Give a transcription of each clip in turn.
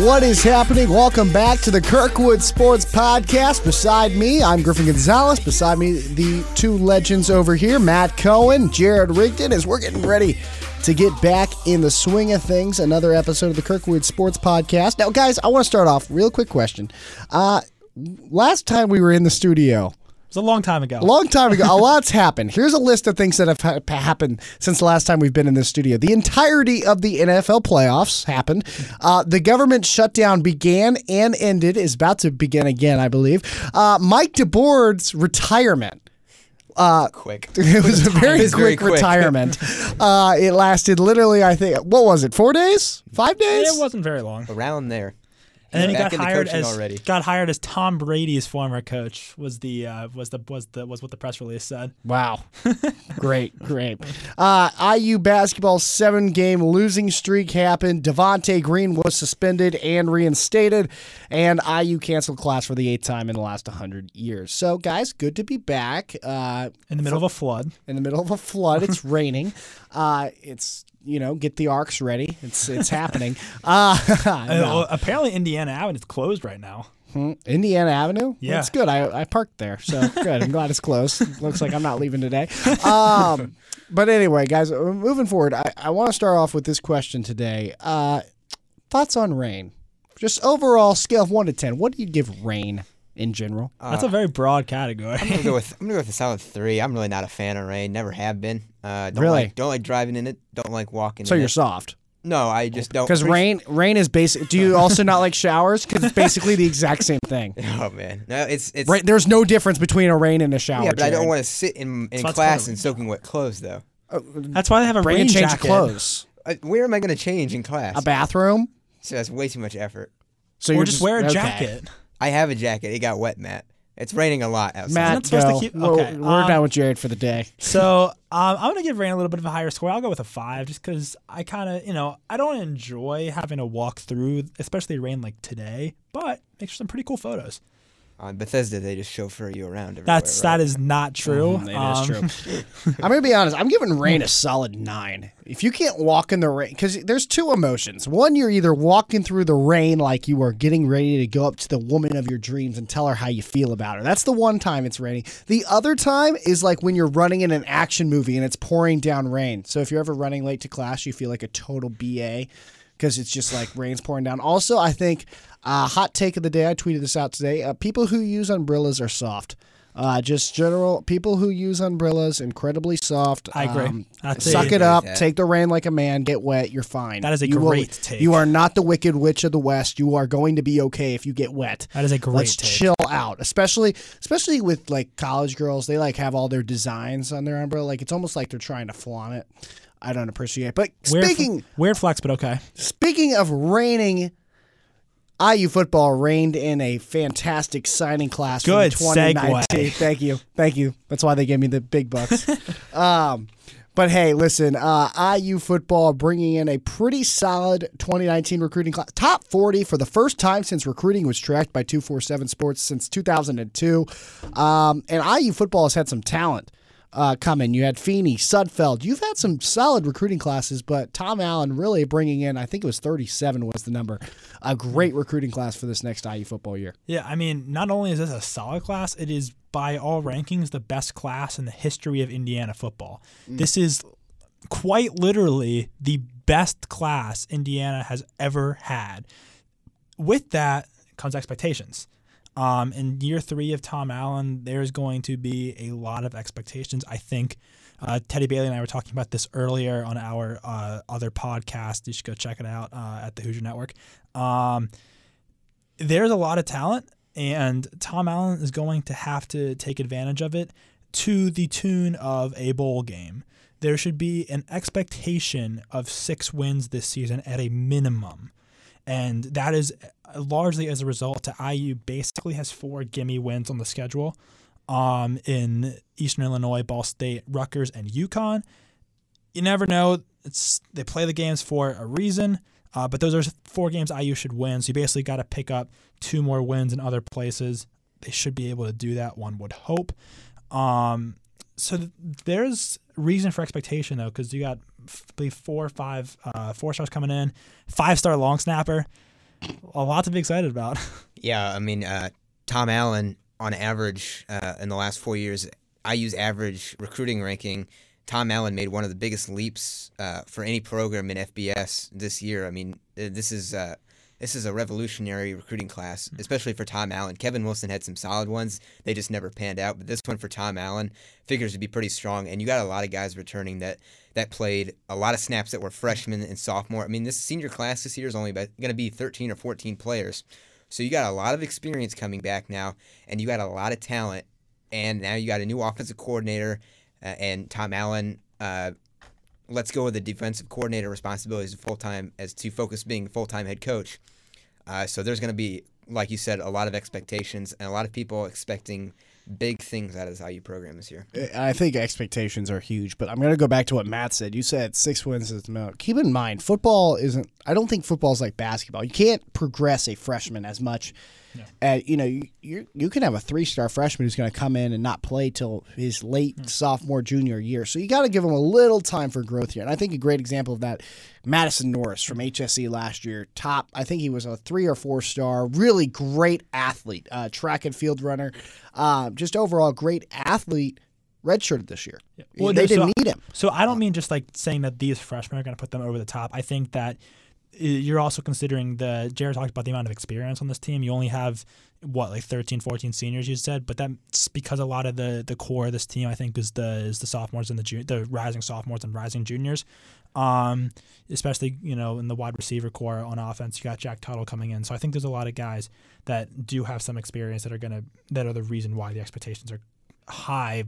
What is happening? Welcome back to the Kirkwood Sports Podcast. Beside me, I'm Griffin Gonzalez. Beside me, the two legends over here, Matt Cohen, Jared Rigdon, as we're getting ready to get back in the swing of things. Another episode of the Kirkwood Sports Podcast. Now, guys, I want to start off real quick question. Uh, last time we were in the studio, was a long time ago. a long time ago, a lot's happened. Here's a list of things that have ha- happened since the last time we've been in this studio. The entirety of the NFL playoffs happened. Uh, the government shutdown began and ended, is about to begin again, I believe. Uh, Mike DeBoer's retirement. quick. It was a very was quick, very quick. retirement. uh, it lasted literally, I think, what was it, four days? Five days? it wasn't very long. Around there. And then he got hired as already. got hired as Tom Brady's former coach. Was the uh, was the was the was what the press release said. Wow. great, great. Uh, IU basketball seven game losing streak happened. Devonte Green was suspended and reinstated, and IU canceled class for the eighth time in the last 100 years. So, guys, good to be back. Uh, In the middle of a flood. in the middle of a flood. It's raining. Uh, it's you know get the arks ready. It's it's happening. Uh, no. uh, apparently, Indiana Avenue is closed right now. Indiana Avenue. Yeah. that's good. I, I parked there, so good. I'm glad it's closed. Looks like I'm not leaving today. Um, but anyway, guys, uh, moving forward, I, I want to start off with this question today. Uh, thoughts on rain? Just overall scale of one to ten. What do you give rain in general? That's a very broad category. I'm gonna go with I'm gonna go with a solid three. I'm really not a fan of rain. Never have been. Uh, don't Really? Like, don't like driving in it. Don't like walking. so in you're it. soft No, I just don't. because Pretty- rain rain is basic. Do you also not like showers? Because it's basically the exact same thing. Oh man, no, it's it's. Right, there's no difference between a rain and a shower. Yeah, but I don't want to sit in in that's class called a in soaking wet clothes though. That's why they have a bring rain change jacket. clothes. Uh, where am I gonna change in class? A bathroom. so that's way too much effort. So Or you're just, wear a okay. jacket. I have a jacket. It got wet, Matt. It's raining a lot outside. Matt, not supposed to go. keep- We're- okay, we're um, done with Jared for the day. So um, I'm gonna give rain a little bit of a higher score. I'll go with a five, just because I kind of, you know, I don't enjoy having to walk through, especially rain like today. But makes for some pretty cool photos. On Bethesda, they just chauffeur you around. Everywhere, That's right? that is not true. Mm, Um, I'm gonna be honest. I'm giving rain a solid nine. If you can't walk in the rain, because there's two emotions. One, you're either walking through the rain like you are getting ready to go up to the woman of your dreams and tell her how you feel about her. That's the one time it's raining. The other time is like when you're running in an action movie and it's pouring down rain. So if you're ever running late to class, you feel like a total BA because it's just like rain's pouring down. Also, I think uh, hot take of the day. I tweeted this out today. Uh, people who use umbrellas are soft. Uh, just general people who use umbrellas incredibly soft. I agree. Um, That's suck it up. Take the rain like a man. Get wet. You're fine. That is a You will- great take. You are not the wicked witch of the west. You are going to be okay if you get wet. That is a great Let's take. chill out, especially especially with like college girls. They like have all their designs on their umbrella. Like it's almost like they're trying to flaunt it. I don't appreciate. But Weird, speaking weird flex, but okay. Speaking of raining, IU football reigned in a fantastic signing class Good from 2019. segue. Thank you, thank you. That's why they gave me the big bucks. um, but hey, listen, uh, IU football bringing in a pretty solid 2019 recruiting class, top 40 for the first time since recruiting was tracked by 247 Sports since 2002. Um, and IU football has had some talent uh, coming. You had Feeney, Sudfeld. You've had some solid recruiting classes, but Tom Allen really bringing in, I think it was 37 was the number, a great recruiting class for this next IU football year. Yeah, I mean, not only is this a solid class, it is by all rankings the best class in the history of Indiana football. This is quite literally the best class Indiana has ever had. With that comes expectations. Um, in year three of Tom Allen, there's going to be a lot of expectations. I think uh, Teddy Bailey and I were talking about this earlier on our uh, other podcast. You should go check it out uh, at the Hoosier Network. Um, there's a lot of talent, and Tom Allen is going to have to take advantage of it to the tune of a bowl game. There should be an expectation of six wins this season at a minimum. And that is largely as a result to IU basically has four gimme wins on the schedule um, in Eastern Illinois, Ball State, Rutgers, and UConn. You never know. It's they play the games for a reason. Uh, but those are four games IU should win. So you basically got to pick up two more wins in other places. They should be able to do that. One would hope. Um, so th- there's reason for expectation though, because you got I believe four or five uh, four stars coming in, five star long snapper. a lot to be excited about. Yeah, I mean, uh, Tom Allen, on average, uh, in the last four years, I use average recruiting ranking. Tom Allen made one of the biggest leaps uh, for any program in FBS this year. I mean, uh, this is uh, this is a revolutionary recruiting class, especially for Tom Allen. Kevin Wilson had some solid ones; they just never panned out. But this one for Tom Allen figures to be pretty strong, and you got a lot of guys returning that that played a lot of snaps that were freshmen and sophomore. I mean, this senior class this year is only going to be 13 or 14 players. So you got a lot of experience coming back now, and you got a lot of talent, and now you got a new offensive coordinator, uh, and Tom Allen. Uh, let's go with the defensive coordinator responsibilities full time as to focus being full time head coach. Uh, so there's going to be, like you said, a lot of expectations and a lot of people expecting big things out of IU program this year. I think expectations are huge, but I'm going to go back to what Matt said. You said six wins is the most. Keep in mind, football isn't. I don't think football is like basketball. You can't progress a freshman as much. No. Uh, you know, you you can have a three star freshman who's going to come in and not play till his late sophomore junior year. So you got to give him a little time for growth here. And I think a great example of that, Madison Norris from HSE last year, top. I think he was a three or four star, really great athlete, uh, track and field runner, uh, just overall great athlete. Redshirted this year. Well, they no, didn't so- need him. So I don't mean just like saying that these freshmen are going to put them over the top. I think that you're also considering the Jared talked about the amount of experience on this team. You only have what like 13, 14 seniors you said, but that's because a lot of the the core of this team I think is the is the sophomores and the ju- the rising sophomores and rising juniors. Um, especially you know in the wide receiver core on offense, you got Jack Tuttle coming in. So I think there's a lot of guys that do have some experience that are gonna that are the reason why the expectations are high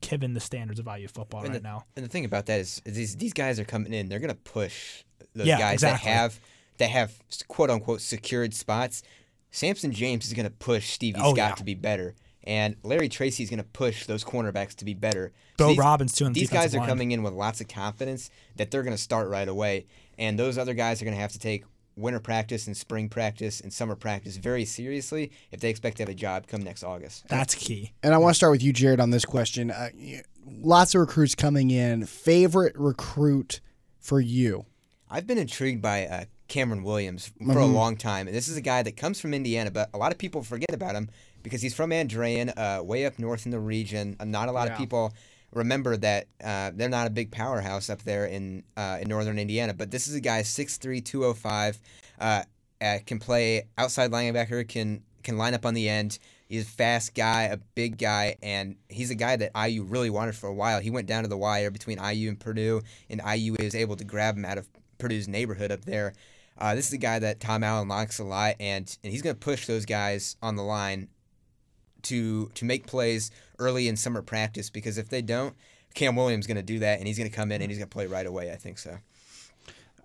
given the standards of IU football And right the- now. And the thing about that is, is these these guys are coming in. They're gonna push those Yeah, guys exactly. that have that have quote unquote secured spots. Samson James is gonna push Stevie Oh, Scott yeah. to be better, and Larry Tracy is gonna push those cornerbacks to be better. Bo these, Robbins too. These guys are line. coming in with lots of confidence that they're gonna start right away, and those other guys are gonna have to take winter practice and spring practice and summer practice very seriously if they expect to have a job come next August. That's key. And I want to start with you, Jared, on this question. Uh, lots of recruits coming in. Favorite recruit for you? I've been intrigued by uh, Cameron Williams for a long time. And this is a guy that comes from Indiana, but a lot of people forget about him because he's from Andrean, uh, way up north in the region. Uh, not a lot Yeah. of people remember that uh, they're not a big powerhouse up there in uh, in northern Indiana. But this is a guy 6'3", 205, uh, uh, can play outside linebacker, can can line up on the end. He's a fast guy, a big guy, and he's a guy that IU really wanted for a while. He went down to the wire between IU and Purdue, and IU was able to grab him out of Purdue's neighborhood up there. Uh, this is a guy that Tom Allen likes a lot, and, and he's going to push those guys on the line to to make plays early in summer practice because if they don't, Cam Williams is going to do that, and he's going to come in and he's going to play right away. I think so.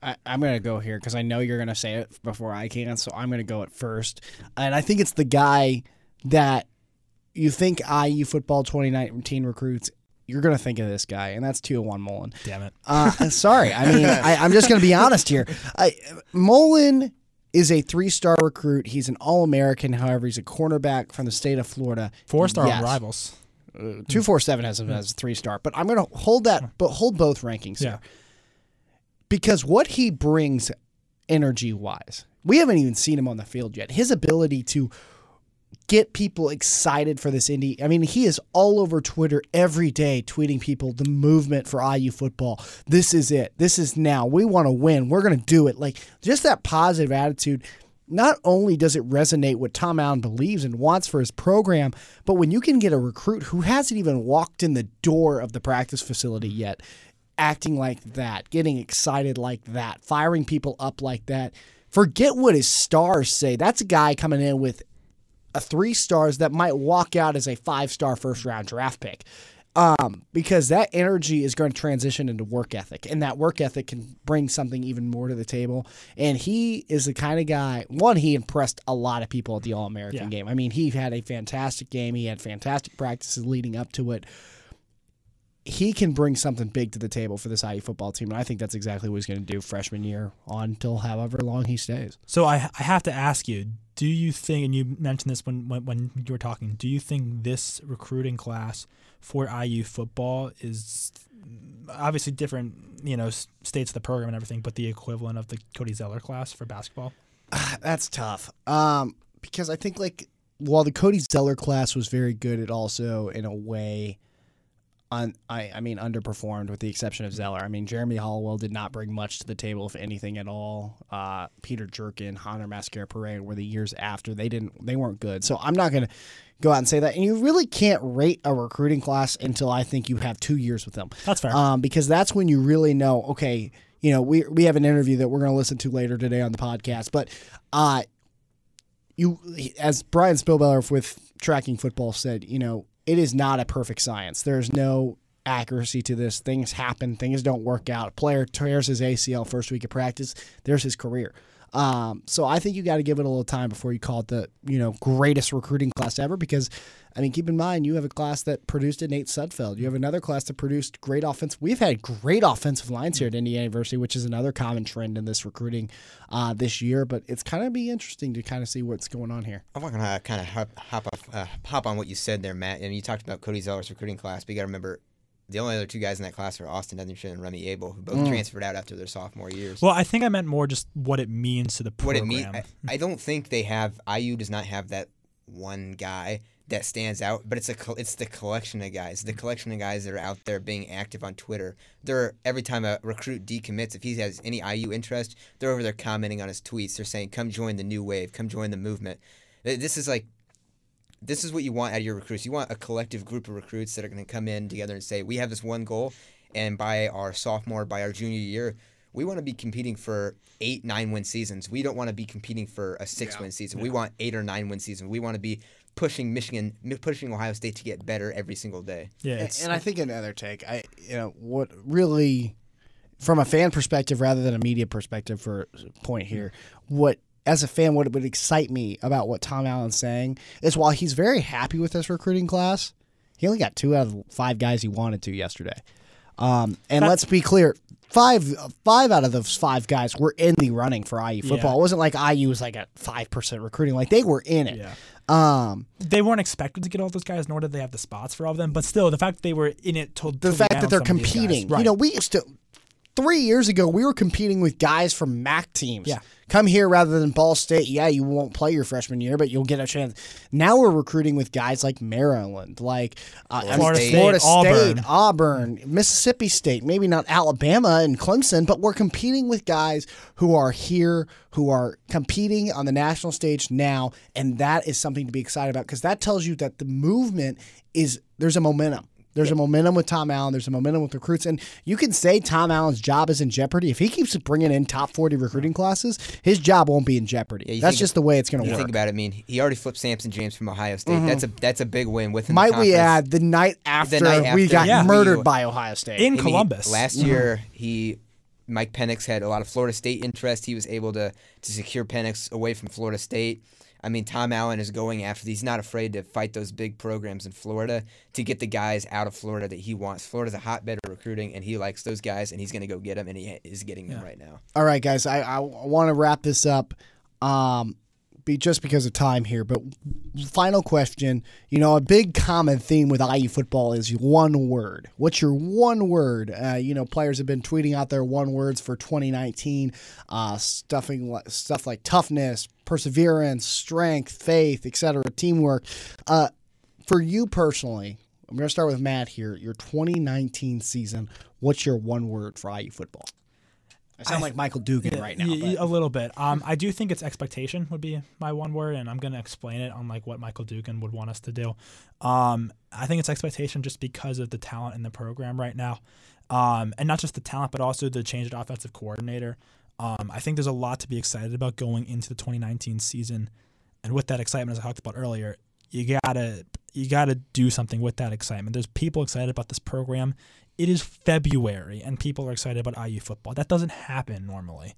I, I'm going to go here because I know you're going to say it before I can, so I'm going to go at first. And I think it's the guy that you think IU football 2019 recruits. You're going to think of this guy, and that's Tiawan Mullen. Damn it. Uh, sorry. I mean, I, I'm just going to be honest here. I, Mullen is a three star recruit. He's an All American. However, he's a cornerback from the state of Florida. Four star Yes. rivals. Uh, two four seven has him as three star, but I'm going to hold that, but hold both rankings Yeah. here because what he brings, energy wise, we haven't even seen him on the field yet. His ability to get people excited for this indie. I mean, he is all over Twitter every day tweeting people the movement for IU football. This is it. This is now. We want to win. We're going to do it. Like just that positive attitude. Not only does it resonate what Tom Allen believes and wants for his program, but when you can get a recruit who hasn't even walked in the door of the practice facility yet, acting like that, getting excited like that, firing people up like that, forget what his stars say. That's a guy coming in with a three stars that might walk out as a five star first round draft pick. Um, because that energy is going to transition into work ethic, and that work ethic can bring something even more to the table. And he is the kind of guy. One, he impressed a lot of people at the All American Yeah. game. I mean, he had a fantastic game. He had fantastic practices leading up to it. He can bring something big to the table for this IU football team, and I think that's exactly what he's going to do freshman year on till however long he stays. So I I have to ask you, do you think, and you mentioned this when, when, when you were talking, do you think this recruiting class for IU football is obviously different, you know, states of the program and everything, but the equivalent of the Cody Zeller class for basketball? That's tough. Um, because I think like while the Cody Zeller class was very good, it also in a way, un, I I mean underperformed with the exception of Zeller. I mean Jeremy Hollowell did not bring much to the table, if anything at all. Uh, Peter Jurkin, Hunter Mascara Parade were the years after they didn't they weren't good. So I'm not gonna go out and say that. And you really can't rate a recruiting class until I think you have two years with them. That's fair. Um, because that's when you really know, okay, you know, we we have an interview that we're going to listen to later today on the podcast, but uh you as Brian Spilbeler with tracking football said, you know, it is not a perfect science. There's no accuracy to this. Things happen, things don't work out. Player tears his ACL first week of practice, there's his career. Um, so I think you got to give it a little time before you call it the you know greatest recruiting class ever because I mean keep in mind you have a class that produced a Nate Sudfeld. You have another class that produced great offense. We've had great offensive lines here at Indiana University, which is another common trend in this recruiting uh, this year. But it's kind of be interesting to kind of see what's going on here. I'm not going to kind of hop hop, off, uh, hop on what you said there, Matt. And you talked about Cody Zeller's recruiting class, but you got to remember the only other two guys in that class are Austin Etherington and Remy Abell, who both transferred out after their sophomore years. well, I think I meant more just what it means to the program. what program. it means, I, I don't think they have. IU does not have that one guy that stands out, but it's a it's the collection of guys, the mm. collection of guys that are out there being active on Twitter. They're every time a recruit decommits, if he has any IU interest, they're over there commenting on his tweets. They're saying, "Come join the new wave, come join the movement." This is like this is what you want out of your recruits. You want a collective group of recruits that are going to come in together and say, "We have this one goal, and by our sophomore, by our junior year, we want to be competing for eight, nine win seasons. We don't want to be competing for a six win season. We want eight or nine win season. We want to be pushing Michigan, pushing Ohio State to get better every single day." yeah, And, and I think another take, I you know what really, from a fan perspective rather than a media perspective, for point here, what as a fan, what would excite me about what Tom Allen's saying is while he's very happy with this recruiting class, he only got two out of five guys he wanted to yesterday. Um, and That- let's be clear. Five, five out of those five guys were in the running for IU football. Yeah. It wasn't like IU was like a five percent recruiting; like they were in it. yeah. Um, They weren't expected to get all those guys, nor did they have the spots for all of them. But still, the fact that they were in it told the fact that they're competing. Right. You know, we used to three years ago we were competing with guys from MAC teams. Yeah. Come here rather than Ball State. Yeah, you won't play your freshman year, but you'll get a chance. Now we're recruiting with guys like Maryland, like uh, I Florida State, Florida State, Auburn. Auburn, Mississippi State, maybe not Alabama and Clemson, but we're competing with guys who are here, who are competing on the national stage now, and that is something to be excited about because that tells you that the movement is there's a momentum. There's a momentum with Tom Allen. There's a momentum with recruits, and you can say Tom Allen's job is in jeopardy if he keeps bringing in top 40 recruiting classes. His job won't be in jeopardy. you That's think- just the way it's going to You work. think about it. I mean, he already flipped Samson James from Ohio State. Mm-hmm. That's a that's a big win within. Might the we add the night after, night we got Yeah. murdered by Ohio State? in I mean, Columbus last mm-hmm. year, he Mike Penix had a lot of Florida State interest. He was able to to secure Penix away from Florida State. I mean, Tom Allen is going after. He's not afraid to fight those big programs in Florida to get the guys out of Florida that he wants. Florida's a hotbed of recruiting, and he likes those guys, and he's going to go get them, and he is getting them right now. All right, guys, I, I want to wrap this up. Um, be just because of time here, but final question. You know, a big common theme with IU football is one word. What's your one word? Uh, you know, players have been tweeting out their one words for 2019. Uh, stuffing stuff like toughness, perseverance, strength, faith, etc., teamwork. Uh, for you personally, I'm going to start with Matt here. Your 2019 season. What's your one word for IU football? I sound like Michael Dugan right now. Y- y- but- A little bit. Um, I do think it's expectation would be my one word, and I'm going to explain it on like what Michael Dugan would want us to do. Um, I think it's expectation just because of the talent in the program right now, um, and not just the talent, but also the change at offensive coordinator. Um, I think there's a lot to be excited about going into the 2019 season, and with that excitement, as I talked about earlier, you gotta you gotta do something with that excitement. There's people excited about this program. It is February, and people are excited about IU football. That doesn't happen normally.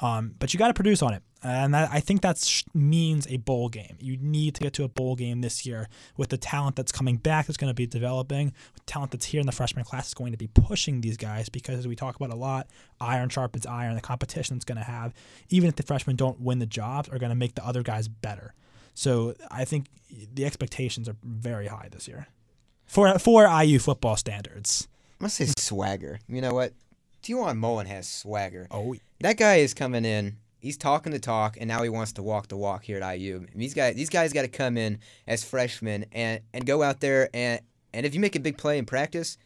Um, but you got to produce on it, and that, I think that sh- means a bowl game. You need to get to a bowl game this year with the talent that's coming back, that's going to be developing, talent that's here in the freshman class is going to be pushing these guys because, as we talk about a lot, iron sharpens iron. The competition it's going to have, even if the freshmen don't win the jobs, are going to make the other guys better. So I think the expectations are very high this year for for IU football standards. I'm gonna say swagger. You know what? Tiawan Mullen has swagger. Oh, That guy is coming in he's talking the talk, and now he wants to walk the walk here at IU. And these guys, these guys got to come in as freshmen and and go out there and and if you make a big play in practice,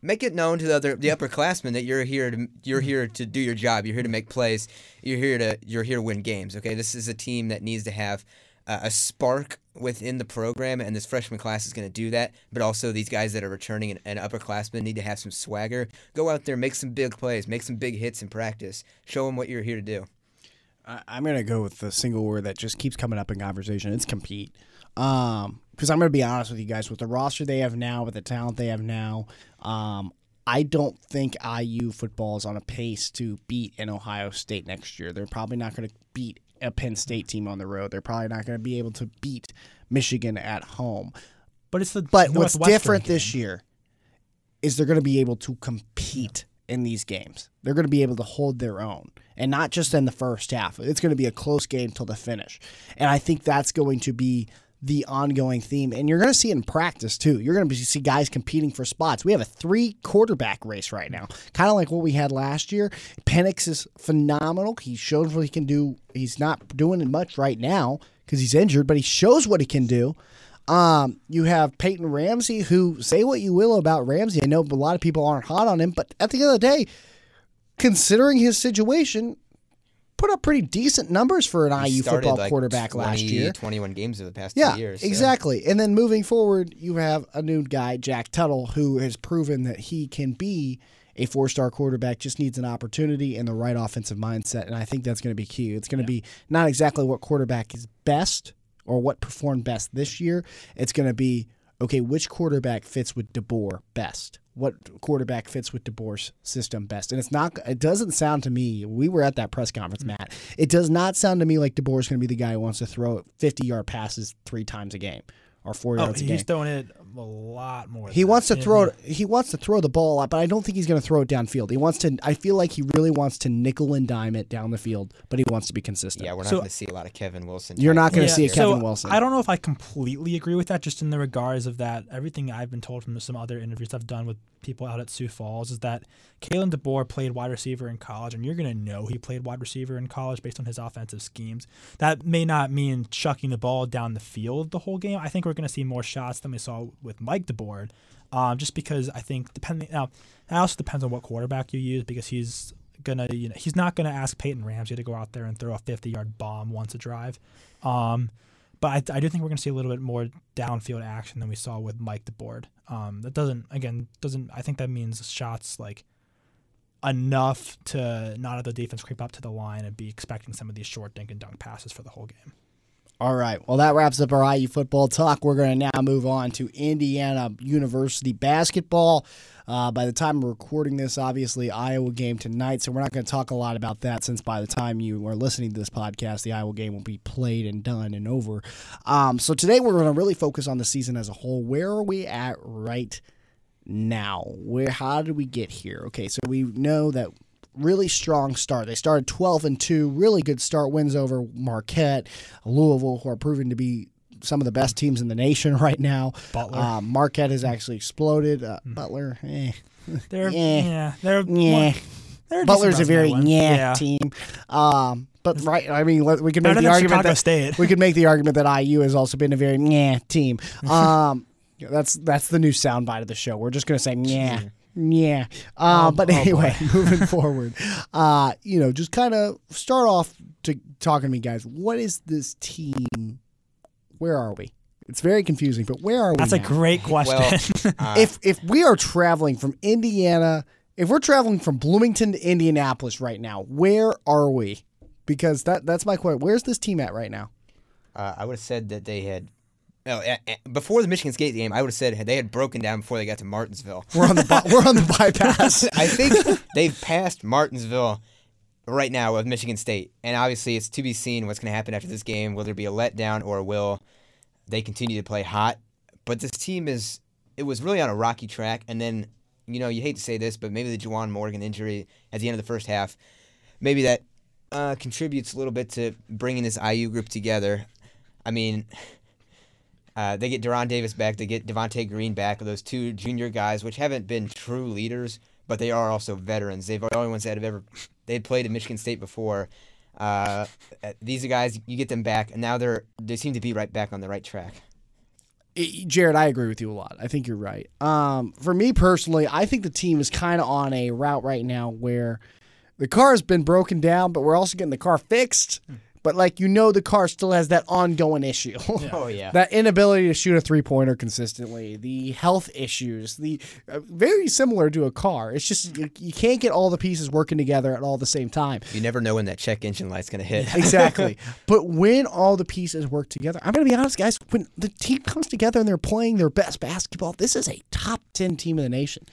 make it known to the other the upperclassmen that you're here to you're here to do your job. You're here to make plays. You're here to you're here to win games. Okay, this is a team that needs to have a spark within the program, and this freshman class is going to do that. But also, these guys that are returning and, and upperclassmen need to have some swagger. Go out there, make some big plays, make some big hits in practice. Show them what you're here to do. I'm gonna go with the single word that just keeps coming up in conversation. It's compete. Um, because I'm gonna be honest with you guys, with the roster they have now, with the talent they have now, um, I don't think IU football is on a pace to beat an Ohio State next year. They're probably not gonna beat a Penn State team on the road. They're probably not gonna be able to beat Michigan at home. But it's the But what's different game. this year is they're going to be able to compete in these games. They're going to be able to hold their own, and not just in the first half. It's going to be a close game till the finish, and I think that's going to be the ongoing theme. And you're going to see it in practice too. You're going to see guys competing for spots. We have a three quarterback race right now, kind of like what we had last year. Penix is phenomenal. He shows what he can do. He's not doing it much right now because he's injured, but he shows what he can do. Um, you have Peyton Ramsey, who say what you will about Ramsey. I know a lot of people aren't hot on him, but at the end of the day, considering his situation, put up pretty decent numbers for an He IU football like, quarterback 20, last year. 21 games over the past Yeah, two years. so- exactly. And then moving forward, you have a new guy, Jack Tuttle, who has proven that he can be a four-star quarterback. Just needs an opportunity and the right offensive mindset, and I think that's going to be key. It's going to be not exactly what quarterback is best or what performed best this year. It's going to be okay. Which quarterback fits with DeBoer best? What quarterback fits with DeBoer's system best? And it's not. It doesn't sound to me. We were at that press conference, mm. Matt. It does not sound to me like DeBoer's going to be the guy who wants to throw 50-yard passes three times a game or four Oh, yards a he's throwing it a lot more. He than wants to throw Yeah. He wants to throw the ball a lot, but I don't think he's going to throw it downfield. He wants to. I feel like he really wants to nickel and dime it down the field, but he wants to be consistent. Yeah, we're not So- going to see a lot of Kevin Wilson. You're not gonna plays see a. Kevin so Wilson. I don't know if I completely agree with that, just in the regards of that. Everything I've been told from some other interviews I've done with people out at Sioux Falls is that Kalen DeBoer played wide receiver in college, and you're going to know he played wide receiver in college based on his offensive schemes. That may not mean chucking the ball down the field the whole game. I think we're going to see more shots than we saw with Mike DeBoer, um, just because I think depending now, it also depends on what quarterback you use because he's gonna you know he's not gonna ask Peyton Ramsey to go out there and throw a 50 yard bomb once a drive. Um, but I, I do think we're going to see a little bit more downfield action than we saw with Mike DeBoer. Um, that doesn't again doesn't I think that means shots like enough to not have the defense creep up to the line and be expecting some of these short dink and dunk passes for the whole game. All right. Well, that wraps up our IU football talk. We're going to now move on to Indiana University basketball. Uh, by the time we're recording this, obviously, Iowa game tonight. So we're not going to talk a lot about that since by the time you are listening to this podcast, the Iowa game will be played and done and over. Um, so today we're going to really focus on the season as a whole. Where are we at right now? Where? How did we get here? Okay, so we know that really strong start. They started 12 and 2, really good start wins over Marquette, Louisville who are proving to be some of the best teams in the nation right now. Butler. Uh, Marquette has actually exploded. Uh, Butler, eh. They're Yeah. yeah, they're Yeah. they're Butler's a very resume yeah, team. Um, but right, I mean, we can make Better the than argument Chicago that State. we could make the argument that IU has also been a very yeah team. Um, that's that's the new soundbite of the show. We're just gonna say yeah. Yeah. Uh, Oh, but oh, anyway, moving forward, uh, you know, just kind of start off to talking to me, guys. What is this team? Where are we? It's very confusing, but where are we? That's a great question. Well, uh, if if we are traveling from Indiana, if we're traveling from Bloomington to Indianapolis right now, where are we? Because that that's my question. Where's this team at right now? uh, I would have said that they had. No, a- a- before the Michigan State game, I would have said they had broken down before they got to Martinsville. We're on the we're on the bypass. I think they've passed Martinsville right now with Michigan State, and obviously it's to be seen what's going to happen after this game. Will there be a letdown, or will they continue to play hot? But this team is it was really on a rocky track, and then you know you hate to say this, but maybe the Juwan Morgan injury at the end of the first half, maybe that uh, contributes a little bit to bringing this IU group together. I mean. Uh, they get De'Ron Davis back. They get Devonte Green back. Those two junior guys, which haven't been true leaders, but they are also veterans. They've the only ones that have ever they played at Michigan State before. Uh, uh, these are guys you get them back, and now they're they seem to be right back on the right track. Jared, I agree with you a lot. I think you're right. Um, for me personally, I think the team is kind of on a route right now where the car has been broken down, but we're also getting the car fixed. But like you know, the car still has that ongoing issue. Oh yeah. that inability to shoot a three pointer consistently, the health issues, the uh, very similar to a car. It's just you, you can't get all the pieces working together at all the same time. You never know when that check engine light's gonna hit. Exactly. but when all the pieces work together, I'm going to be honest, guys, when the team comes together and they're playing their best basketball, this is a top 10 team in the nation.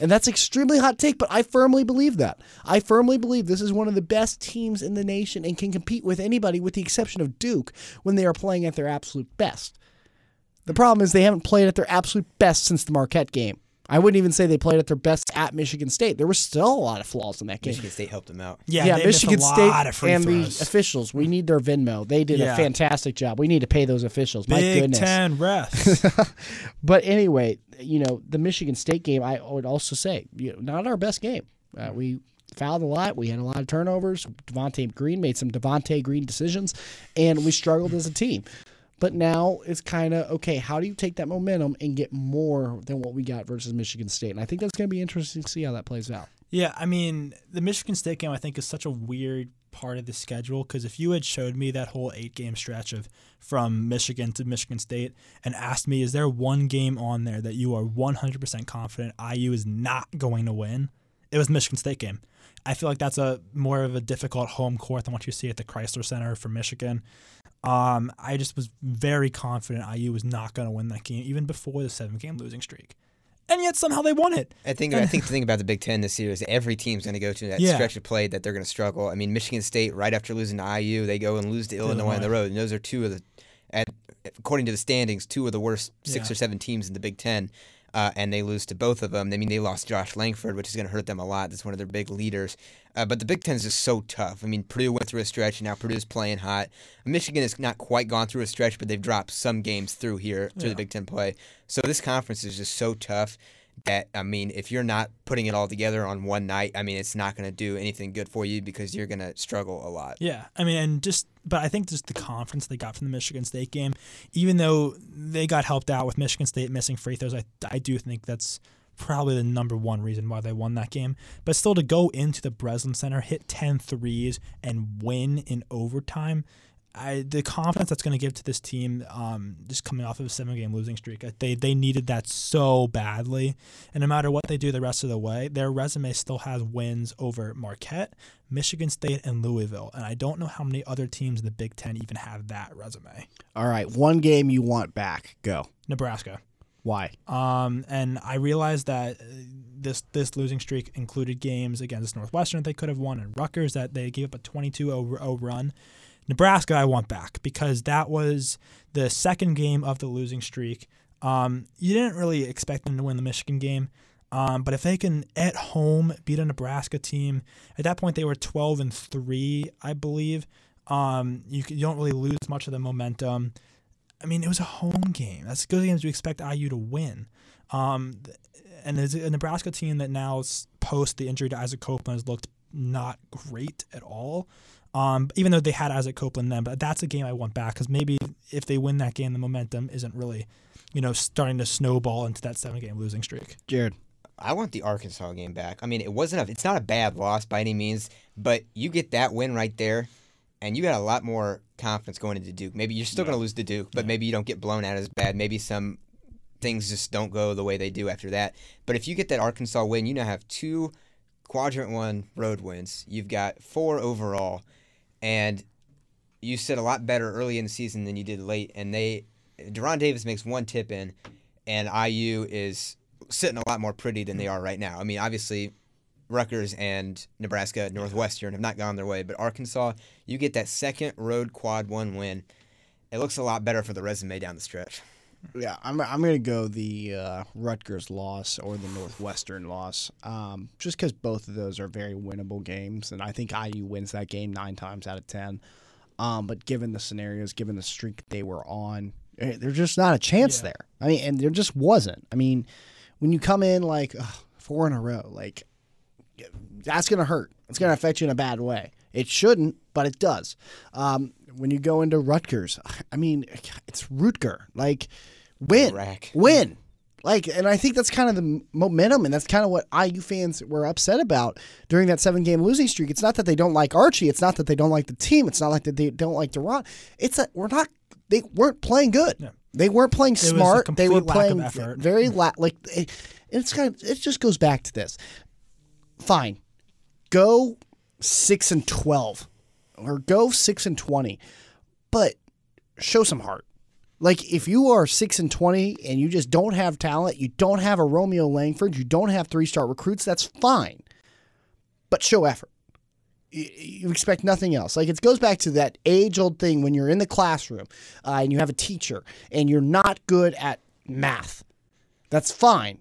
And that's extremely hot take, but I firmly believe that. I firmly believe this is one of the best teams in the nation and can compete with anybody with the exception of Duke when they are playing at their absolute best. The problem is they haven't played at their absolute best since the Marquette game. I wouldn't even say they played at their best at Michigan State. There were still a lot of flaws in that game. Michigan State helped them out. Yeah, Yeah, they Michigan a State of free and throws. the officials. We need their Venmo. They did a fantastic job. We need to pay those officials. My Big goodness. Ten refs. But anyway, you know the Michigan State game. I would also say, you know, not our best game. Uh, we fouled a lot. We had a lot of turnovers. Devonte Green made some Devonte Green decisions, and we struggled as a team. But now it's kind of okay. How do you take that momentum and get more than what we got versus Michigan State? And I think that's going to be interesting to see how that plays out. Yeah, I mean, the Michigan State game I think is such a weird part of the schedule because if you had showed me that whole eight game stretch of from Michigan to Michigan State and asked me, is there one game on there that you are 100% confident IU is not going to win? It was the Michigan State game. I feel like that's a more of a difficult home court than what you see at the Crisler Center for Michigan. Um, I just was very confident IU was not going to win that game even before the seven game losing streak. And yet somehow they won it. I think I think the thing about the Big Ten this year is every team's going to go to that Yeah. stretch of play that they're going to struggle. I mean, Michigan State right after losing to IU, they go and lose to Illinois on the road, and those are two of the, at, according to the standings, two of the worst six Yeah. or seven teams in the Big Ten. Uh, and they lose to both of them. I mean, they lost Josh Langford, which is going to hurt them a lot. That's one of their big leaders. Uh, but the Big Ten is just so tough. I mean, Purdue went through a stretch, and now Purdue's playing hot. Michigan has not quite gone through a stretch, but they've dropped some games through here through Yeah. the Big Ten play. So this conference is just so tough that I mean, if you're not putting it all together on one night, I mean, it's not going to do anything good for you because you're going to struggle a lot. Yeah, I mean, and just, but I think just the confidence they got from the Michigan State game, even though they got helped out with Michigan State missing free throws, I, I do think that's probably the number one reason why they won that game. But still, to go into the Breslin Center, hit 10 threes, and win in overtime, I, the confidence that's going to give to this team, um, just coming off of a seven-game losing streak, they they needed that so badly. And no matter what they do the rest of the way, their resume still has wins over Marquette, Michigan State, and Louisville. And I don't know how many other teams in the Big Ten even have that resume. All right, one game you want back. Go. Nebraska. Why? Um, and I realized that uh, this this losing streak included games against Northwestern that they could have won, and Rutgers that they gave up a 22-0 run. Nebraska, I want back because that was the second game of the losing streak. Um, you didn't really expect them to win the Michigan game, um, but if they can at home beat a Nebraska team, at that point they were 12 and three, I believe. Um, you, you don't really lose much of the momentum. I mean, it was a home game. That's good games you expect IU to win. Um, and there's a Nebraska team that now post the injury to Isaac Copeland has looked not great at all. Um, even though they had Isaac Copeland then, but that's a game I want back because maybe if they win that game, the momentum isn't really, you know, starting to snowball into that seven game losing streak. Jared. I want the Arkansas game back. I mean, it wasn't a, it's not a bad loss by any means, but you get that win right there, and you got a lot more confidence going into Duke. Maybe you're still going to lose to Duke, but maybe you don't get blown out as bad. Maybe some things just don't go the way they do after that. But if you get that Arkansas win, you now have two quadrant one road wins. You've got four overall, and you sit a lot better early in the season than you did late. And they, De'Ron Davis makes one tip in, and IU is sitting a lot more pretty than they mm. are right now. I mean, obviously, Rutgers and Nebraska, Northwestern have not gone their way, but Arkansas, you get that second road quad one win. It looks a lot better for the resume down the stretch. Yeah, I'm, I'm going to go the uh, Rutgers loss or the Northwestern loss, um, just because both of those are very winnable games, and I think IU wins that game nine times out of ten. Um, but given the scenarios, given the streak they were on, eh, there's just not a chance Yeah. there. I mean, and there just wasn't. I mean, when you come in like ugh, four in a row, like that's going to hurt. It's going to affect you in a bad way. It shouldn't, but it does. Um, when you go into Rutgers, I mean, it's Rutger. Like, win, Rack. win. Like, and I think that's kind of the momentum, and that's kind of what IU fans were upset about during that seven game losing streak. It's not that they don't like Archie. It's not that they don't like the team. It's not like that they don't like Durant. It's that we're not, they weren't playing good. They weren't playing was a smart. They were complete lack of playing effort. very la- like it, it's kind of, it just goes back to this. Fine, go six and twelve, or go six and twenty, but show some heart. Like if you are six and twenty and you just don't have talent, you don't have a Romeo Langford, you don't have three star recruits, that's fine. But show effort. You expect nothing else. Like it goes back to that age old thing when you're in the classroom uh, and you have a teacher and you're not good at math. That's fine.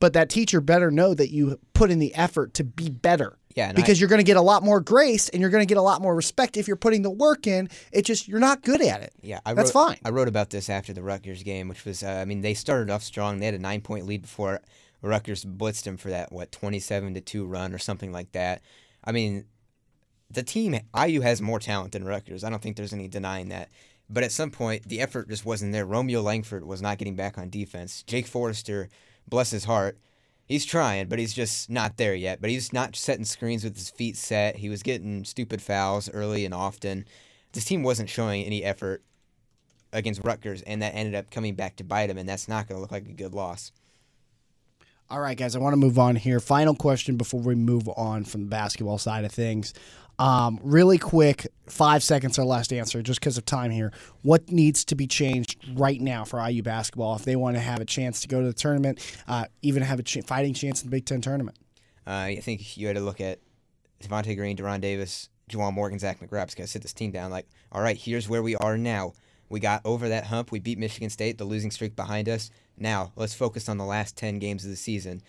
But that teacher better know that you put in the effort to be better. Yeah, because you're going to get a lot more grace and you're going to get a lot more respect if you're putting the work in. It's just you're not good at it. Yeah, I That's wrote, fine. I wrote about this after the Rutgers game, which was, uh, I mean, they started off strong. They had a nine point lead before Rutgers blitzed them for that, what, 27 to 2 run or something like that. I mean, the team, IU has more talent than Rutgers. I don't think there's any denying that. But at some point, the effort just wasn't there. Romeo Langford was not getting back on defense. Jake Forrester, bless his heart, he's trying, but he's just not there yet. But he's not setting screens with his feet set. He was getting stupid fouls early and often. This team wasn't showing any effort against Rutgers, and that ended up coming back to bite him, and that's not going to look like a good loss. All right, guys, I want to move on here. Final question before we move on from the basketball side of things. Um, really quick, five seconds or less to answer, just because of time here. What needs to be changed right now for IU basketball if they want to have a chance to go to the tournament, uh, even have a ch- fighting chance in the Big Ten tournament? Uh, I think you had to look at Devonte Green, De'Ron Davis, Juwan Morgan, Zach McGrath. Got to sit this team down. Like, all right, here's where we are now. We got over that hump. We beat Michigan State, the losing streak behind us. Now let's focus on the last ten games of the season.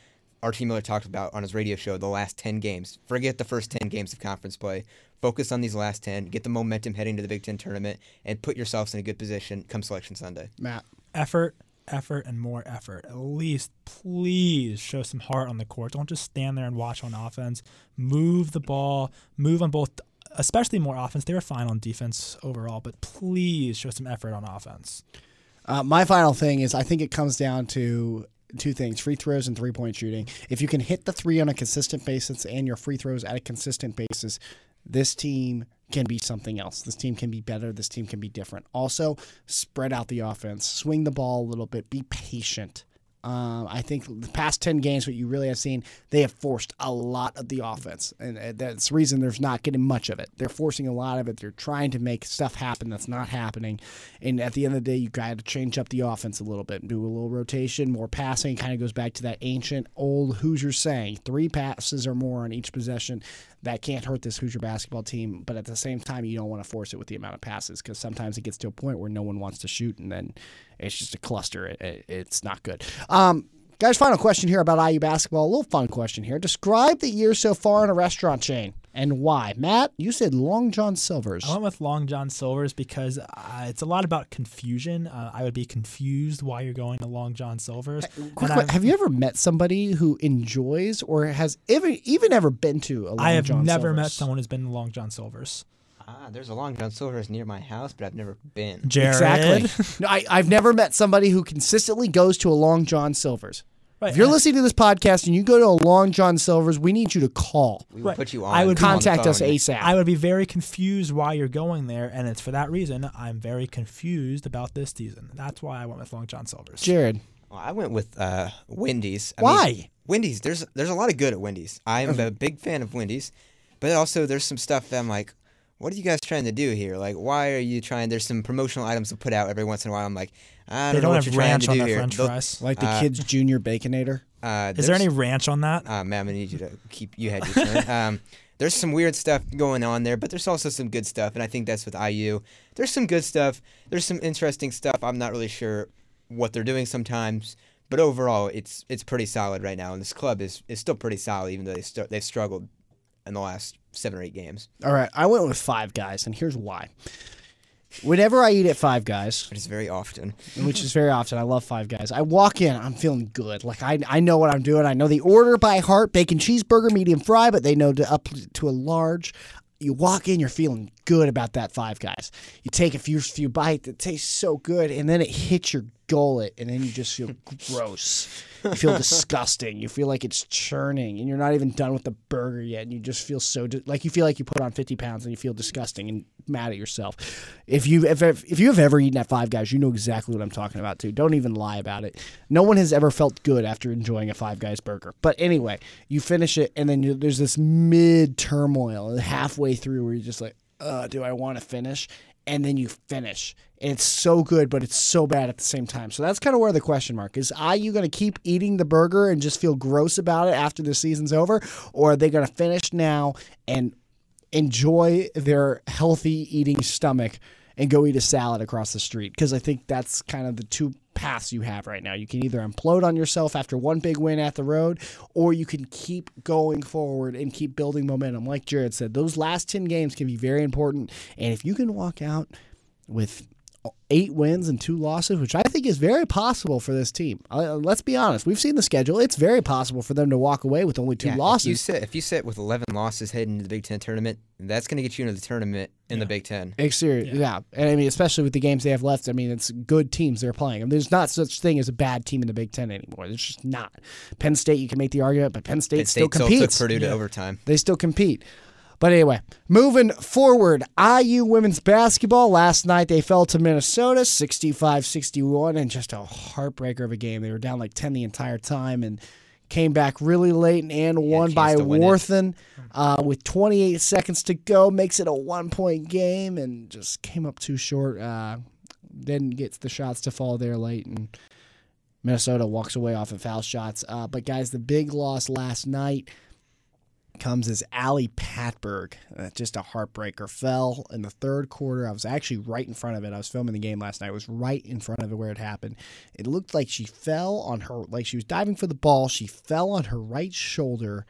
Archie Miller talked about on his radio show the last 10 games. Forget the first 10 games of conference play. Focus on these last 10, get the momentum heading to the Big Ten tournament, and put yourselves in a good position come Selection Sunday. Matt. effort, effort, and more effort. At least, please show some heart on the court. Don't just stand there and watch on offense. Move the ball, move on both, especially more offense. They were fine on defense overall, but please show some effort on offense. Uh, my final thing is I think it comes down to two things free throws and three point shooting. If you can hit the three on a consistent basis and your free throws at a consistent basis, this team can be something else. This team can be better. This team can be different. Also, spread out the offense, swing the ball a little bit, be patient. Um, I think the past 10 games, what you really have seen, they have forced a lot of the offense. And uh, that's the reason there's not getting much of it. They're forcing a lot of it. They're trying to make stuff happen that's not happening. And at the end of the day, you got to change up the offense a little bit, do a little rotation, more passing. Kind of goes back to that ancient old Hoosier saying three passes or more on each possession. That can't hurt this Hoosier basketball team. But at the same time, you don't want to force it with the amount of passes because sometimes it gets to a point where no one wants to shoot and then it's just a cluster. It, it, it's not good. Um, guys, final question here about IU basketball. A little fun question here. Describe the year so far in a restaurant chain and why. Matt, you said Long John Silver's. I went with Long John Silver's because uh, it's a lot about confusion. Uh, I would be confused why you're going to Long John Silver's. Quick And que- have you ever met somebody who enjoys or has even even ever been to a Long John Silvers? I have John never met someone who's been to Long John Silver's. Ah, there's a Long John Silver's near my house, but I've never been. Jared. Exactly. no, I, I've never met somebody who consistently goes to a Long John Silver's. Right, If you're listening to this podcast and you go to a Long John Silver's, we need you to call. We will Right. put you on. I would on the Contact us phone. ASAP. I would be very confused why you're going there, and it's for that reason I'm very confused about this season. That's why I went with Long John Silver's. Jared, Well, I went with uh, Wendy's. I Why? Mean, Wendy's. There's there's a lot of good at Wendy's. I'm a big fan of Wendy's, but also there's some stuff that I'm like, what are you guys trying to do here? Like, why are you trying? There's some promotional items to put out every once in a while. I'm like, I don't They know don't what have you're trying ranch to on do their here. French They'll- fries. like the Uh, kids' junior baconator. Uh, Is there there's- any ranch on that? Uh, ma'am, I need you to keep. You had your turn. um, there's some weird stuff going on there, but there's also some good stuff, and I think that's with IU. There's some good stuff. There's some interesting stuff. I'm not really sure what they're doing sometimes, but overall, it's it's pretty solid right now, and this club is, is still pretty solid, even though they st- they've struggled in the last seven or eight games. All right, I went with Five Guys, and here's why. Whenever I eat at Five Guys, But it's very often. which is very often. I love Five Guys. I walk in, I'm feeling good. Like I, I know what I'm doing. I know the order by heart: bacon cheeseburger, medium fry, but they know to up to a large. you walk in, you're feeling good about that Five Guys. You take a few few bites, it tastes so good, and then it hits your gullet, and then you just feel gross. You feel disgusting. You feel like it's churning, and you're not even done with the burger yet, and you just feel so di- like you feel like you put on 50 pounds, and you feel disgusting and mad at yourself. If you if if you have ever eaten at Five Guys, you know exactly what I'm talking about too. Don't even lie about it. No one has ever felt good after enjoying a Five Guys burger. But anyway, you finish it, and then you, there's this mid turmoil halfway through where you're just like, uh, do I want to finish? And then you finish. And it's so good, but it's so bad at the same time. So that's kind of where the question mark is. Are you going to keep eating the burger and just feel gross about it after the season's over? Or are they going to finish now and enjoy their healthy eating stomach and go eat a salad across the street? Because I think that's kind of the two paths you have right now. You can either implode on yourself after one big win at the road, or you can keep going forward and keep building momentum. Like Jared said, those last 10 games can be very important. And if you can walk out with eight wins and two losses, which I think is very possible for this team. Uh, let's be honest. We've seen the schedule. It's very possible for them to walk away with only two Yeah, losses. If you sit if you sit with 11 losses heading into the Big Ten tournament, that's going to get you into the tournament in the Big Ten. It's serious, yeah. And I mean, especially with the games they have left, I mean, it's good teams they're playing. I mean, there's not such thing as a bad team in the Big Ten anymore. There's just not. Penn State, you can make the argument, but Penn State, Penn still State still competes. took Purdue to Yeah. overtime. They still compete. But anyway, moving forward, IU women's basketball. Last night they fell to Minnesota 65 61 and just a heartbreaker of a game. They were down like 10 the entire time and came back really late and, won by. Worthen uh, with 28 seconds to go. Makes it a one point game and just came up too short. Uh, didn't get the shots to fall there late and Minnesota walks away off of foul shots. Uh, but guys, the big loss last night comes as Ali Patberg. Uh, just a heartbreaker. Fell in the third quarter. I was actually right in front of it. I was filming the game last night. I was right in front of it where it happened. It looked like she fell on her, like she was diving for the ball. She fell on her right shoulder,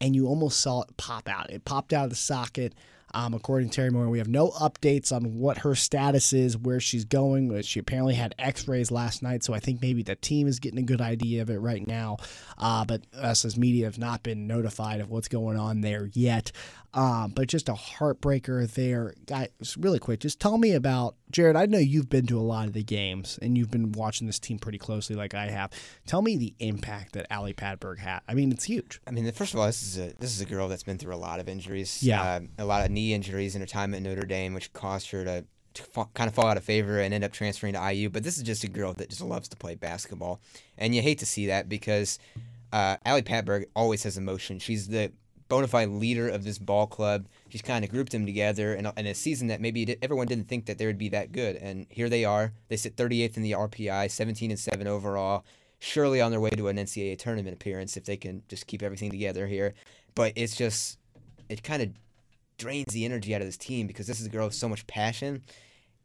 and you almost saw it pop out. It popped out of the socket. Um, according to Teri Moren, we have no updates on what her status is, where she's going. Uh, She apparently had X-rays last night, so I think maybe the team is getting a good idea of it right now. Uh, but us as media have not been notified of what's going on there yet. Um, but just a heartbreaker there, guys. Really quick, just tell me about Jared. I know you've been to a lot of the games and you've been watching this team pretty closely, like I have. Tell me the impact that Ali Patberg had. I mean, it's huge. I mean, first of all, this is a this is a girl that's been through a lot of injuries. Yeah. uh, a lot of knee injuries in her time at Notre Dame, which caused her to, kind of fall out of favor and end up transferring to IU. But this is just a girl that just loves to play basketball, and you hate to see that because uh, Ali Patberg always has emotion. She's the bona fide leader of this ball club. She's kind of grouped them together in a, in a season that maybe di- everyone didn't think that they would be that good, and here they are. They sit 38th in the RPI, 17 and seven overall. Surely on their way to an NCAA tournament appearance if they can just keep everything together here. But it's just it kind of drains the energy out of this team because this is a girl with so much passion,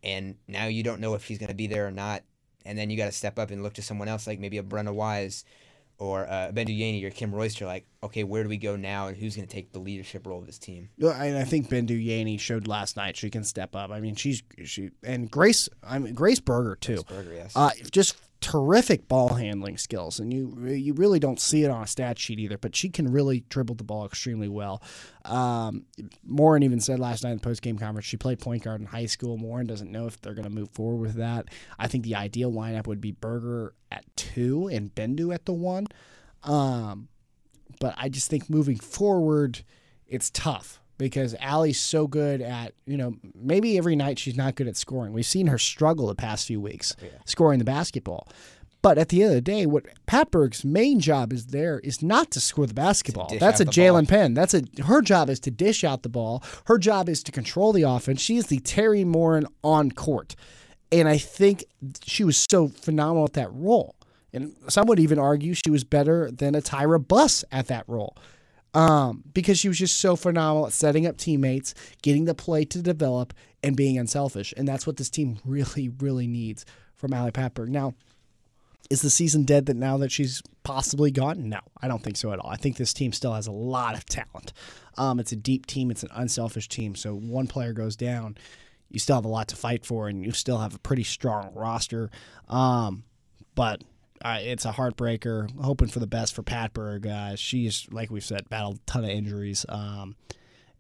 and now you don't know if she's going to be there or not. And then you got to step up and look to someone else, like maybe a Brenna Wise or uh, Bendu Yeaney or Kym Royster. Like, okay, where do we go now, and who's going to take the leadership role of this team? Well, I, I think Bendu Yeaney showed last night she can step up. I mean, she's she and Grace. I mean, Grace Berger too. Grace Berger, yes. Uh, just terrific ball handling skills, and you you really don't see it on a stat sheet either. But she can really dribble the ball extremely well. Um, Moren even said last night in the post game conference she played point guard in high school. Moren doesn't know if they're going to move forward with that. I think the ideal lineup would be Berger at two and Bendu at the one. Um, but I just think moving forward, it's tough because Ali's so good at, you know, maybe every night she's not good at scoring. We've seen her struggle the past few weeks scoring the basketball. But at the end of the day, what Patberg's main job is there is not to score the basketball. That's a. Jaelynn Penn. That's a her job is to dish out the ball. Her job is to control the offense. She is the Teri Moren on court. And I think she was so phenomenal at that role. And some would even argue she was better than a Tyra Buss at that role. Um, because she was just so phenomenal at setting up teammates, getting the play to develop, and being unselfish. And that's what this team really, really needs from Ali Patberg. Now, is the season dead that now that she's possibly gone? No, I don't think so at all. I think this team still has a lot of talent. Um, it's a deep team, it's an unselfish team. So one player goes down, you still have a lot to fight for, and you still have a pretty strong roster. Um, but it's a heartbreaker. Hoping for the best for Patberg. Uh, she's like we've said, battled a ton of injuries, um,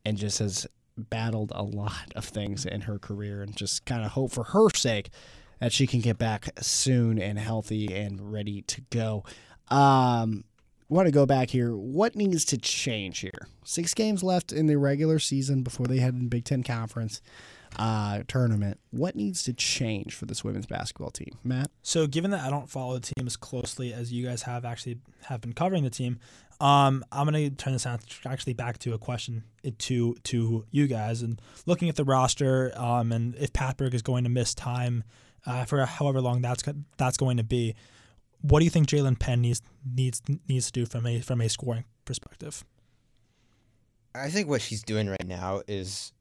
and just has battled a lot of things in her career and just kind of hope for her sake that she can get back soon and healthy and ready to go. Um, want to go back here. What needs to change here? Six games left in the regular season before they head in Big Ten Conference uh, tournament. What needs to change for this women's basketball team, Matt? So, given that I don't follow the team as closely as you guys have actually have been covering the team, um, I'm gonna turn this actually back to a question to to you guys and looking at the roster um, and if Patberg is going to miss time uh, for however long that's that's going to be. What do you think Jaelynn Penn needs needs needs to do from a from a scoring perspective? I think what she's doing right now is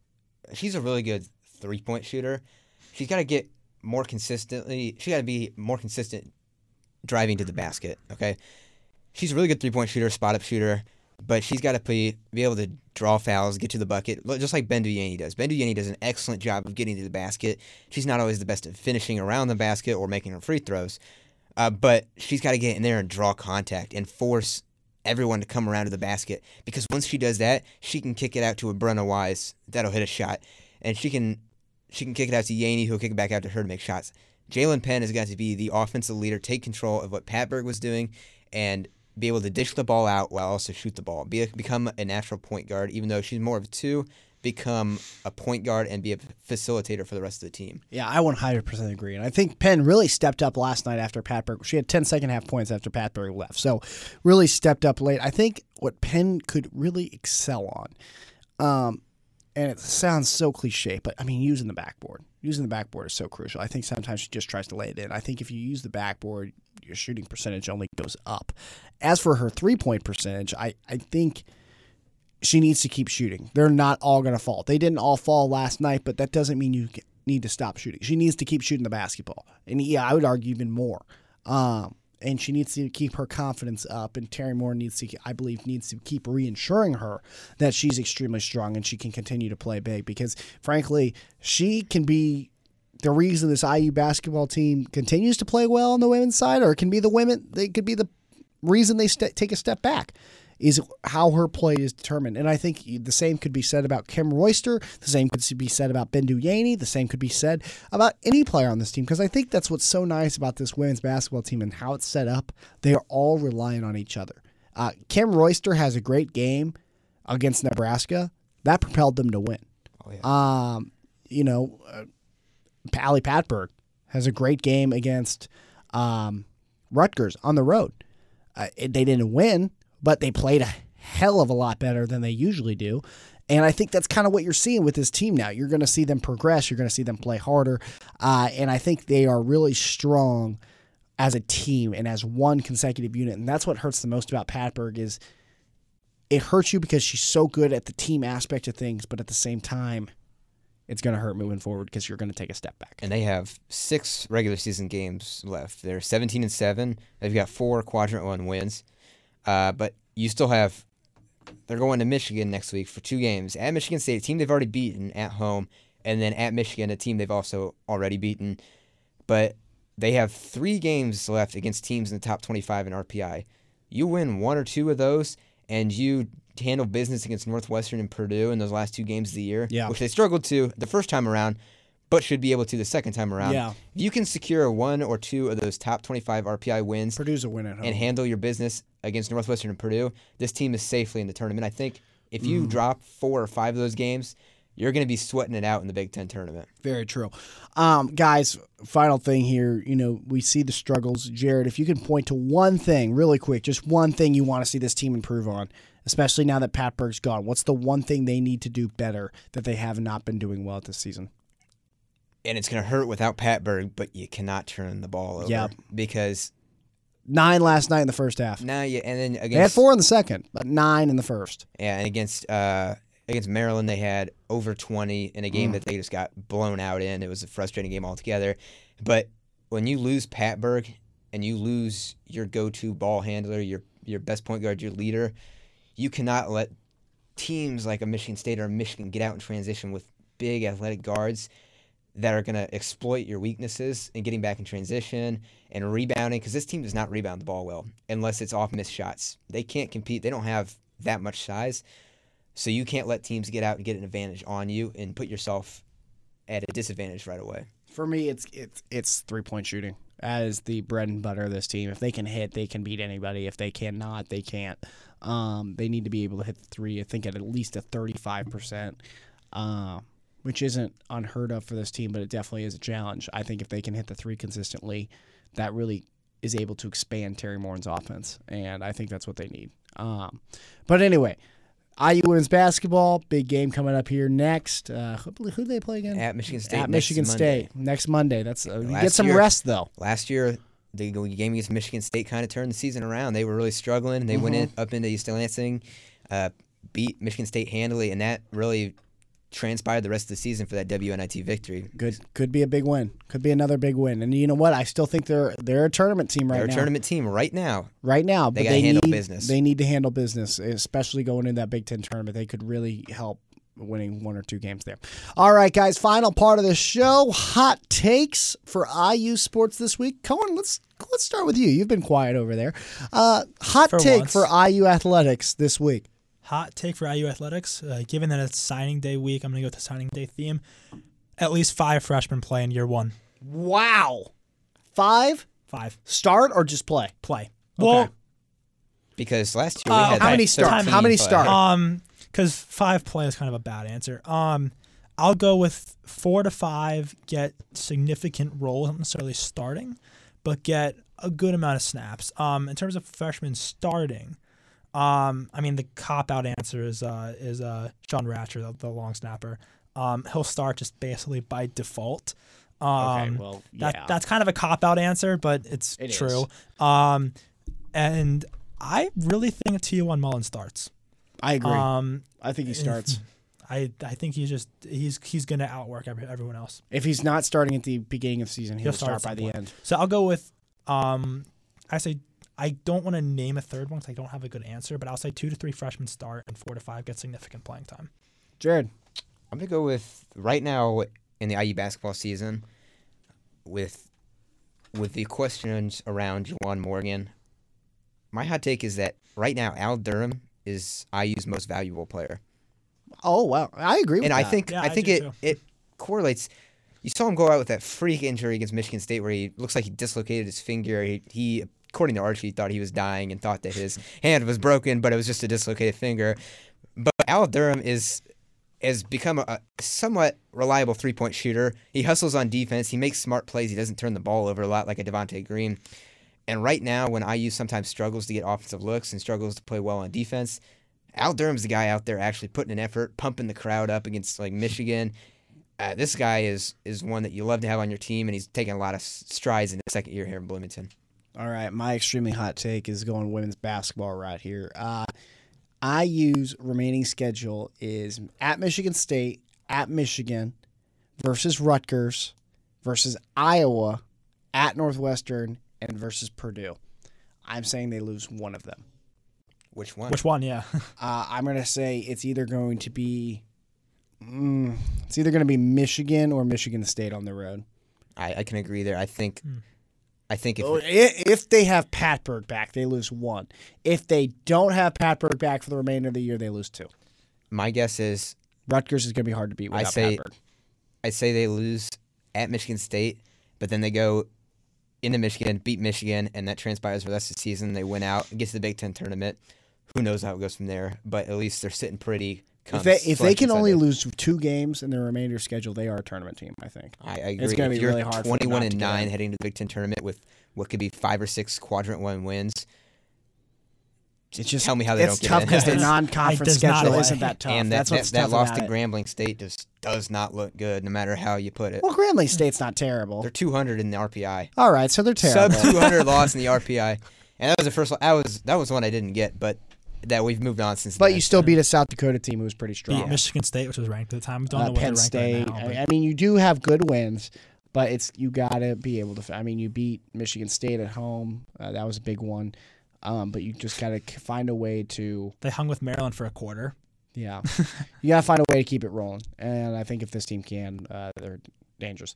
she's a really good three point shooter. She's got to get more consistently. She got to be more consistent driving to the basket. Okay, she's a really good three point shooter, spot up shooter, but she's got to be be able to draw fouls, get to the bucket, just like Bendu Yeaney does. Bendu Yeaney does an excellent job of getting to the basket. She's not always the best at finishing around the basket or making her free throws, uh, but she's got to get in there and draw contact and force everyone to come around to the basket because once she does that, she can kick it out to a Brenna Wise that'll hit a shot, and she can she can kick it out to Yeaney who'll kick it back out to her to make shots. Jaelynn Penn has got to be the offensive leader, take control of what Patberg was doing, and be able to dish the ball out while also shoot the ball. Be become a natural point guard, even though she's more of a two. Become a point guard and be a facilitator for the rest of the team. Yeah, I 100% agree. And I think Penn really stepped up last night after Patberg. She had 10 second half points after Patberg left. So really stepped up late. I think what Penn could really excel on, um, and it sounds so cliche, but I mean, using the backboard. Using the backboard is so crucial. I think sometimes she just tries to lay it in. I think if you use the backboard, your shooting percentage only goes up. As for her three point percentage, I, I think she needs to keep shooting. They're not all going to fall. They didn't all fall last night, but that doesn't mean you need to stop shooting. She needs to keep shooting the basketball. And yeah, I would argue even more. Um, and she needs to keep her confidence up. And Teri Moren needs to, I believe, needs to keep reassuring her that she's extremely strong and she can continue to play big because, frankly, she can be the reason this IU basketball team continues to play well on the women's side, or it can be the women. They could be the reason they st- take a step back. Is how her play is determined, and I think the same could be said about Kym Royster. The same could be said about Bendu Yeaney. The same could be said about any player on this team because I think that's what's so nice about this women's basketball team and how it's set up. They are all relying on each other. Uh, Kym Royster has a great game against Nebraska that propelled them to win. Oh, yeah. um, you know, uh, Ali Patberg has a great game against um, Rutgers on the road. Uh, they didn't win, but they played a hell of a lot better than they usually do. And I think that's kind of what you're seeing with this team now. You're going to see them progress. You're going to see them play harder. Uh, and I think they are really strong as a team and as one consecutive unit. And that's what hurts the most about Patberg is it hurts you because she's so good at the team aspect of things, but at the same time – it's going to hurt moving forward because you're going to take a step back. And they have six regular season games left. They're 17 and seven. They've got four quadrant one wins, uh, but you still have. They're going to Michigan next week for two games at Michigan State, a team they've already beaten at home, and then at Michigan, a team they've also already beaten. But they have three games left against teams in the top 25 in RPI. You win one or two of those, and you handle business against Northwestern and Purdue in those last two games of the year, yeah. which they struggled to the first time around, but should be able to the second time around. Yeah. If you can secure one or two of those top 25 RPI wins Purdue's a win at home. and handle your business against Northwestern and Purdue, this team is safely in the tournament. I think if you mm. drop four or five of those games, you're going to be sweating it out in the Big Ten tournament. Very true. Um, guys, final thing here. You know, we see the struggles. Jared, if you can point to one thing really quick, just one thing you want to see this team improve on, especially now that Patberg's gone? What's the one thing they need to do better that they have not been doing well this season? And it's going to hurt without Patberg, but you cannot turn the ball over. Yep. Because nine last night in the first half. Now yeah, and then against they had four in the second, but nine in the first. Yeah, and against uh, against Maryland they had over twenty in a game mm. that they just got blown out in. It was a frustrating game altogether. But when you lose Patberg and you lose your go-to ball handler, your your best point guard, your leader, you cannot let teams like a Michigan State or a Michigan get out in transition with big athletic guards that are going to exploit your weaknesses and getting back in transition and rebounding because this team does not rebound the ball well unless it's off missed shots. They can't compete. They don't have that much size. So you can't let teams get out and get an advantage on you and put yourself at a disadvantage right away. For me, it's it's it's three point shooting as the bread and butter of this team. If they can hit, they can beat anybody. If they cannot, they can't. Um, they need to be able to hit the three. I think at at least a thirty five percent, uh, which isn't unheard of for this team, but it definitely is a challenge. I think if they can hit the three consistently, that really is able to expand Teri Moren's offense, and I think that's what they need. Um, but anyway, IU women's basketball, big game coming up here next. Uh, who, who do they play again? At Michigan State. At next Michigan Monday. State next Monday. That's uh, you get some year- rest though. Last year, the game against Michigan State kind of turned the season around. They were really struggling. They went in, Mm-hmm. up into East Lansing, uh, beat Michigan State handily, and that really transpired the rest of the season for that WNIT victory. Good, could be a big win. Could be another big win. And you know what? I still think they're they're a tournament team right They're now. a tournament team right now. right now, They but gotta they handle need business. they need to handle business, especially going in that Big Ten tournament. They could really help winning one or two games there. All right, guys. Final part of the show: hot takes for IU sports this week. Cohen, let's let's start with you. You've been quiet over there. Uh, hot For take once. for IU athletics this week. Hot take for IU athletics. Uh, given that it's signing day week, I'm going to go with the signing day theme. At least five freshmen play in year one. Wow, five Five start or just play? play. Well, Because last year we Uh, had how like many start? 13 How many play. start? Um, because five play is kind of a bad answer. Um, I'll go with four to five. Get significant roles, not necessarily starting, but get a good amount of snaps. Um, in terms of freshmen starting, um, I mean the cop out answer is uh is uh Sean Wracher, the, the long snapper. Um, he'll start just basically by default. Um, well, that that's kind of a cop out answer, but it's It true. Um, and I really think Tiawan Mullen starts. I agree. Um, I think he starts. I I think he's just he's he's gonna outwork every, everyone else. If he's not starting at the beginning of the season, he'll, He'll start start, by the point. end. So I'll go with um I say I don't want to name a third one because I don't have a good answer, but I'll say two to three freshmen start and four to five get significant playing time. Jared, I'm gonna go with right now in the IU basketball season, with with the questions around Juwan Morgan. My hot take is that right now Al Durham is IU's most valuable player, oh wow, I agree with that. and I that. think Yeah, I I think do it too. it correlates. You saw him go out with that freak injury against Michigan State, where he looks like he dislocated his finger. He, he according to Archie, thought he was dying and thought that his hand was broken, but it was just a dislocated finger. But Al Durham is has become a, somewhat reliable three point shooter. He hustles on defense. He makes smart plays. He doesn't turn the ball over a lot like a Devonte Green. And right now, when IU sometimes struggles to get offensive looks and struggles to play well on defense, Al Durham's the guy out there actually putting an effort, pumping the crowd up against like Michigan. Uh, this guy is is one that you love to have on your team, and he's taking a lot of strides in his second year here in Bloomington. All right, my extremely hot take is going women's basketball right here. Uh, IU's remaining schedule is at Michigan State, at Michigan, versus Rutgers, versus Iowa, at Northwestern, and versus Purdue. I'm saying they lose one of them. Which one? Which one? Yeah. Uh, I'm going to say it's either going to be, mm, it's either going to be Michigan or Michigan State on the road. I, I can agree there. I think, I think if Oh, If they have Patberg back, they lose one. If they don't have Patberg back for the remainder of the year, they lose two. my guess is Rutgers is going to be hard to beat I say- Patberg. I say they lose at Michigan State, but then they go into Michigan, beat Michigan, and that transpires for the rest of the season. They win out, get to the Big Ten tournament. Who knows how it goes from there? But at least they're sitting pretty. If they if they can only lose two games in their remainder schedule, they are a tournament team. I think. I, I agree. It's gonna be you're really hard 21 and nine in. heading to the Big Ten tournament with what could be five or six quadrant one wins, It's just tell me how they it's don't get tough because the non-conference it schedule isn't that tough. and that That's that, what's that tough loss to. Grambling State just does not look good, no matter how you put it. Well, Grambling State's not terrible. They're 200 in the RPI. All right, so they're terrible. Sub 200 loss in the RPI, and that was the first. That was that was one I didn't get, but that we've moved on since. but then. you still beat a South Dakota team who was pretty strong. Beat Michigan State, which was ranked at the time. Don't uh, know what Penn they're State. right now. I, I mean, you do have good wins, but it's you got to be able to. I mean, you beat Michigan State at home. Uh, that was a big one. Um, but you just got to find a way to, they hung with Maryland for a quarter. yeah, you got to find a way to keep it rolling. And I think if this team can, uh, they're dangerous.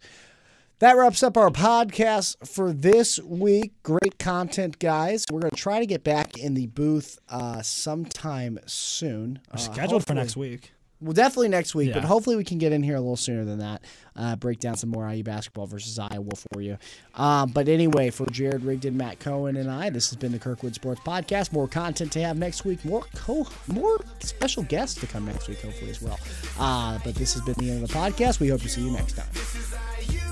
That wraps up our podcast for this week. Great content, guys. We're going to try to get back in the booth uh, sometime soon. We're Uh, scheduled for next week. Well, definitely next week, but hopefully we can get in here a little sooner than that. Uh, break down some more IU basketball versus Iowa for you. Um, but anyway, for Jared Rigdon, Matt Cohen, and I, this has been the Kirkwood Sports Podcast. More content to have next week. More co- more special guests to come next week, hopefully as well. Uh, but this has been the end of the podcast. We hope to see you next time.